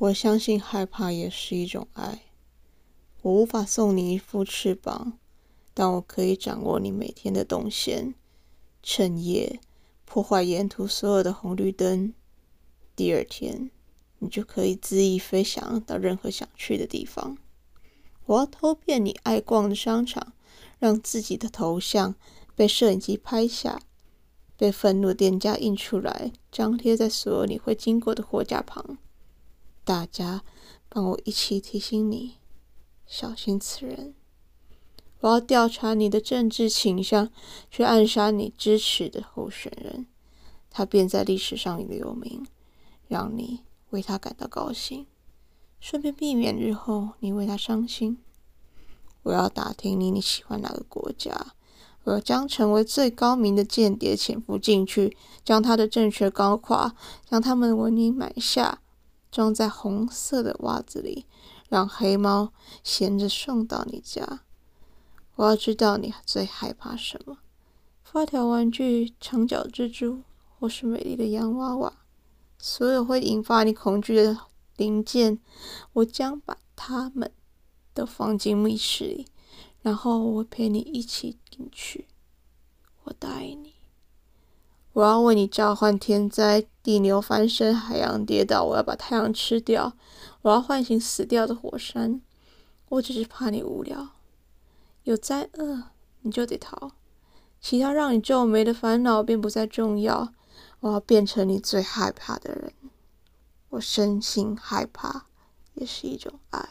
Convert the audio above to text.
我相信害怕也是一种爱。我无法送你一副翅膀，但我可以掌握你每天的动线，趁夜破坏沿途所有的红绿灯。第二天，你就可以恣意飞翔到任何想去的地方。我要偷遍你爱逛的商场，让自己的头像被摄影机拍下，被愤怒店家印出来，张贴在所有你会经过的货架旁。大家帮我一起提醒你。小心此人！我要调查你的政治倾向，去暗杀你支持的候选人，他便在历史上留名，让你为他感到高兴，顺便避免日后你为他伤心。我要打听你你喜欢哪个国家，我将成为最高明的间谍潜伏进去，将他的政权搞垮，将他们的文明买下，装在红色的袜子里。让黑猫衔着送到你家。我要知道你最害怕什么：发条玩具、长脚蜘蛛，或是美丽的洋娃娃。所有会引发你恐惧的零件，我将把它们都放进密室里，然后我陪你一起进去。我。要为你召唤天灾、地牛翻身、海洋跌倒。我要把太阳吃掉。我要唤醒死掉的火山。我只是怕你无聊。有灾厄，你就得逃。其他让你皱眉的烦恼便不再重要。我要变成你最害怕的人。我深信害怕也是一种爱。